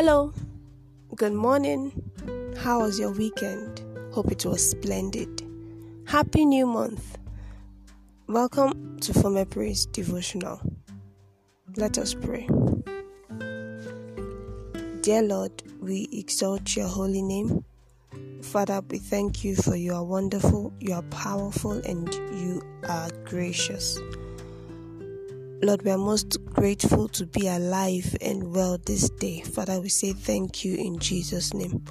Hello, good morning. How was your weekend? Hope it was splendid. Happy new month. Welcome to Former Praise Devotional. Let us pray. Dear Lord, we exalt your holy name. Father, we thank you for you are wonderful, you are powerful, and you are gracious. Lord, we are most grateful to be alive and well this day. Father, we say thank you in Jesus' name.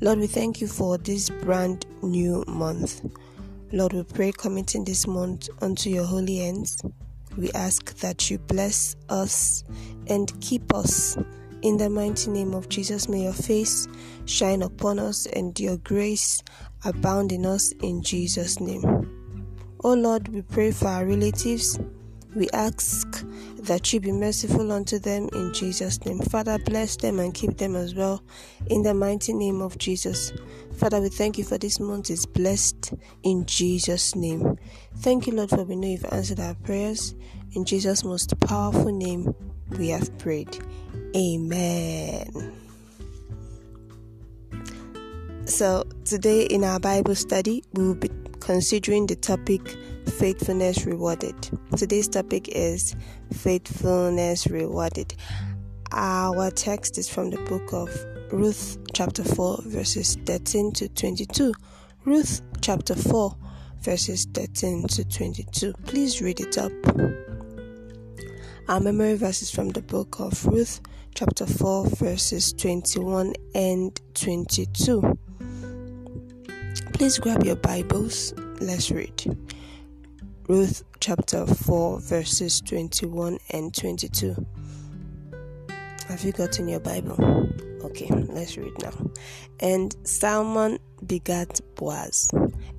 Lord, we thank you for this brand new month. Lord, we pray committing this month unto your holy hands. We ask that you bless us and keep us. In the mighty name of Jesus, may your face shine upon us and your grace abound in us in Jesus' name. Oh Lord, we pray for our relatives we ask that you be merciful unto them in Jesus' name. Father, bless them and keep them as well in the mighty name of Jesus. Father, we thank you for this month is blessed in Jesus' name. Thank you, Lord, for we know you've answered our prayers. In Jesus' most powerful name, we have prayed. Amen. So, today in our Bible study, we will be considering the topic faithfulness rewarded. Today's topic is faithfulness rewarded. Our text is from the book of Ruth, chapter 4, verses 13 to 22. Ruth, chapter 4, verses 13 to 22. Please read it up. Our memory verses from the book of Ruth, chapter 4, verses 21 and 22. Please grab your Bibles. Let's read. Ruth chapter 4, verses 21 and 22. Have you gotten your Bible? Okay, let's read now. And Salmon begat Boaz,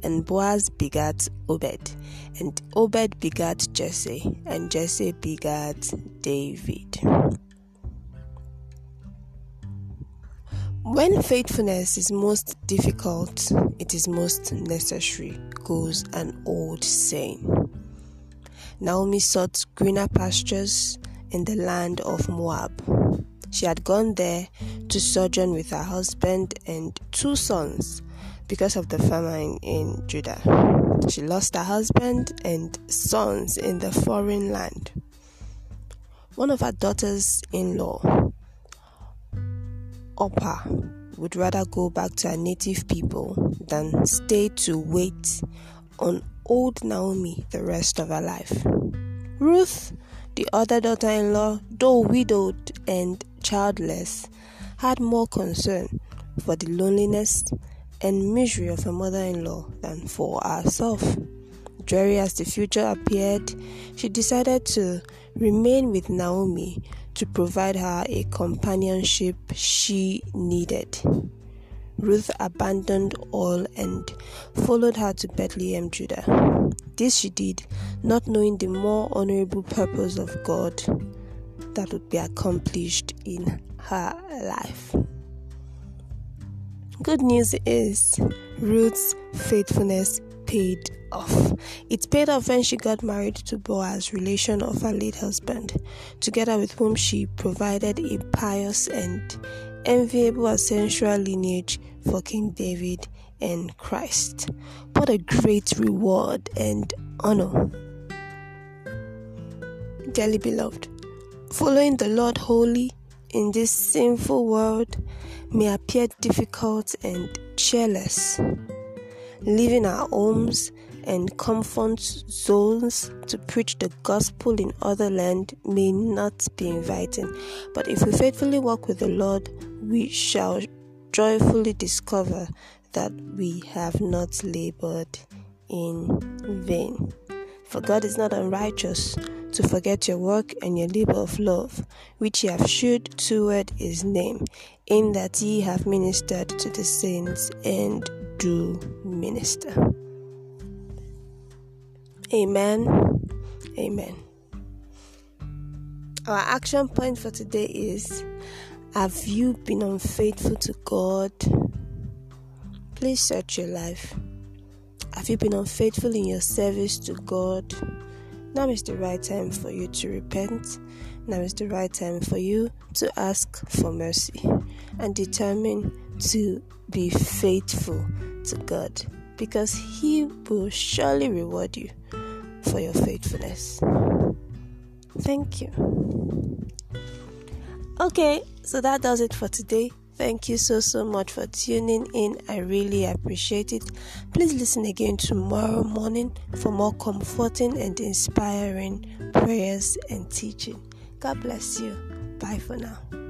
and Boaz begat Obed, and Obed begat Jesse, and Jesse begat David. When faithfulness is most difficult, it is most necessary, goes an old saying. Naomi sought greener pastures in the land of Moab. She had gone there to sojourn with her husband and two sons because of the famine in Judah. She lost her husband and sons in the foreign land. One of her daughters in law Orpah would rather go back to her native people than stay to wait on old Naomi the rest of her life. Ruth, the other daughter in law, though widowed and childless, had more concern for the loneliness and misery of her mother in law than for herself. Dreary as the future appeared, she decided to remain with Naomi to provide her a companionship she needed. Ruth abandoned all and followed her to Bethlehem, Judah. This she did, not knowing the more honorable purpose of God that would be accomplished in her life. Good news is Ruth's faithfulness paid off. It paid off when she got married to Boaz, relation of her late husband, together with whom she provided a pious and enviable essential lineage for King David and Christ. What a great reward and honor. Dearly beloved, following the Lord wholly in this sinful world may appear difficult and cheerless. Leaving our homes and comfort zones to preach the gospel in other land may not be inviting, but if we faithfully walk with the Lord, we shall joyfully discover that we have not labored in vain. For God is not unrighteous to forget your work and your labor of love, which ye have shewed toward his name, in that ye have ministered to the saints and do minister. Amen. Amen. Our action point for today is Have you been unfaithful to God? Please search your life. Have you been unfaithful in your service to God? Now is the right time for you to repent now is the right time for you to ask for mercy and determine to be faithful to God because He will surely reward you for your faithfulness. Thank you. Okay, so that does it for today. Thank you so so much for tuning in. I really appreciate it. Please listen again tomorrow morning for more comforting and inspiring prayers and teaching. God bless you. Bye for now.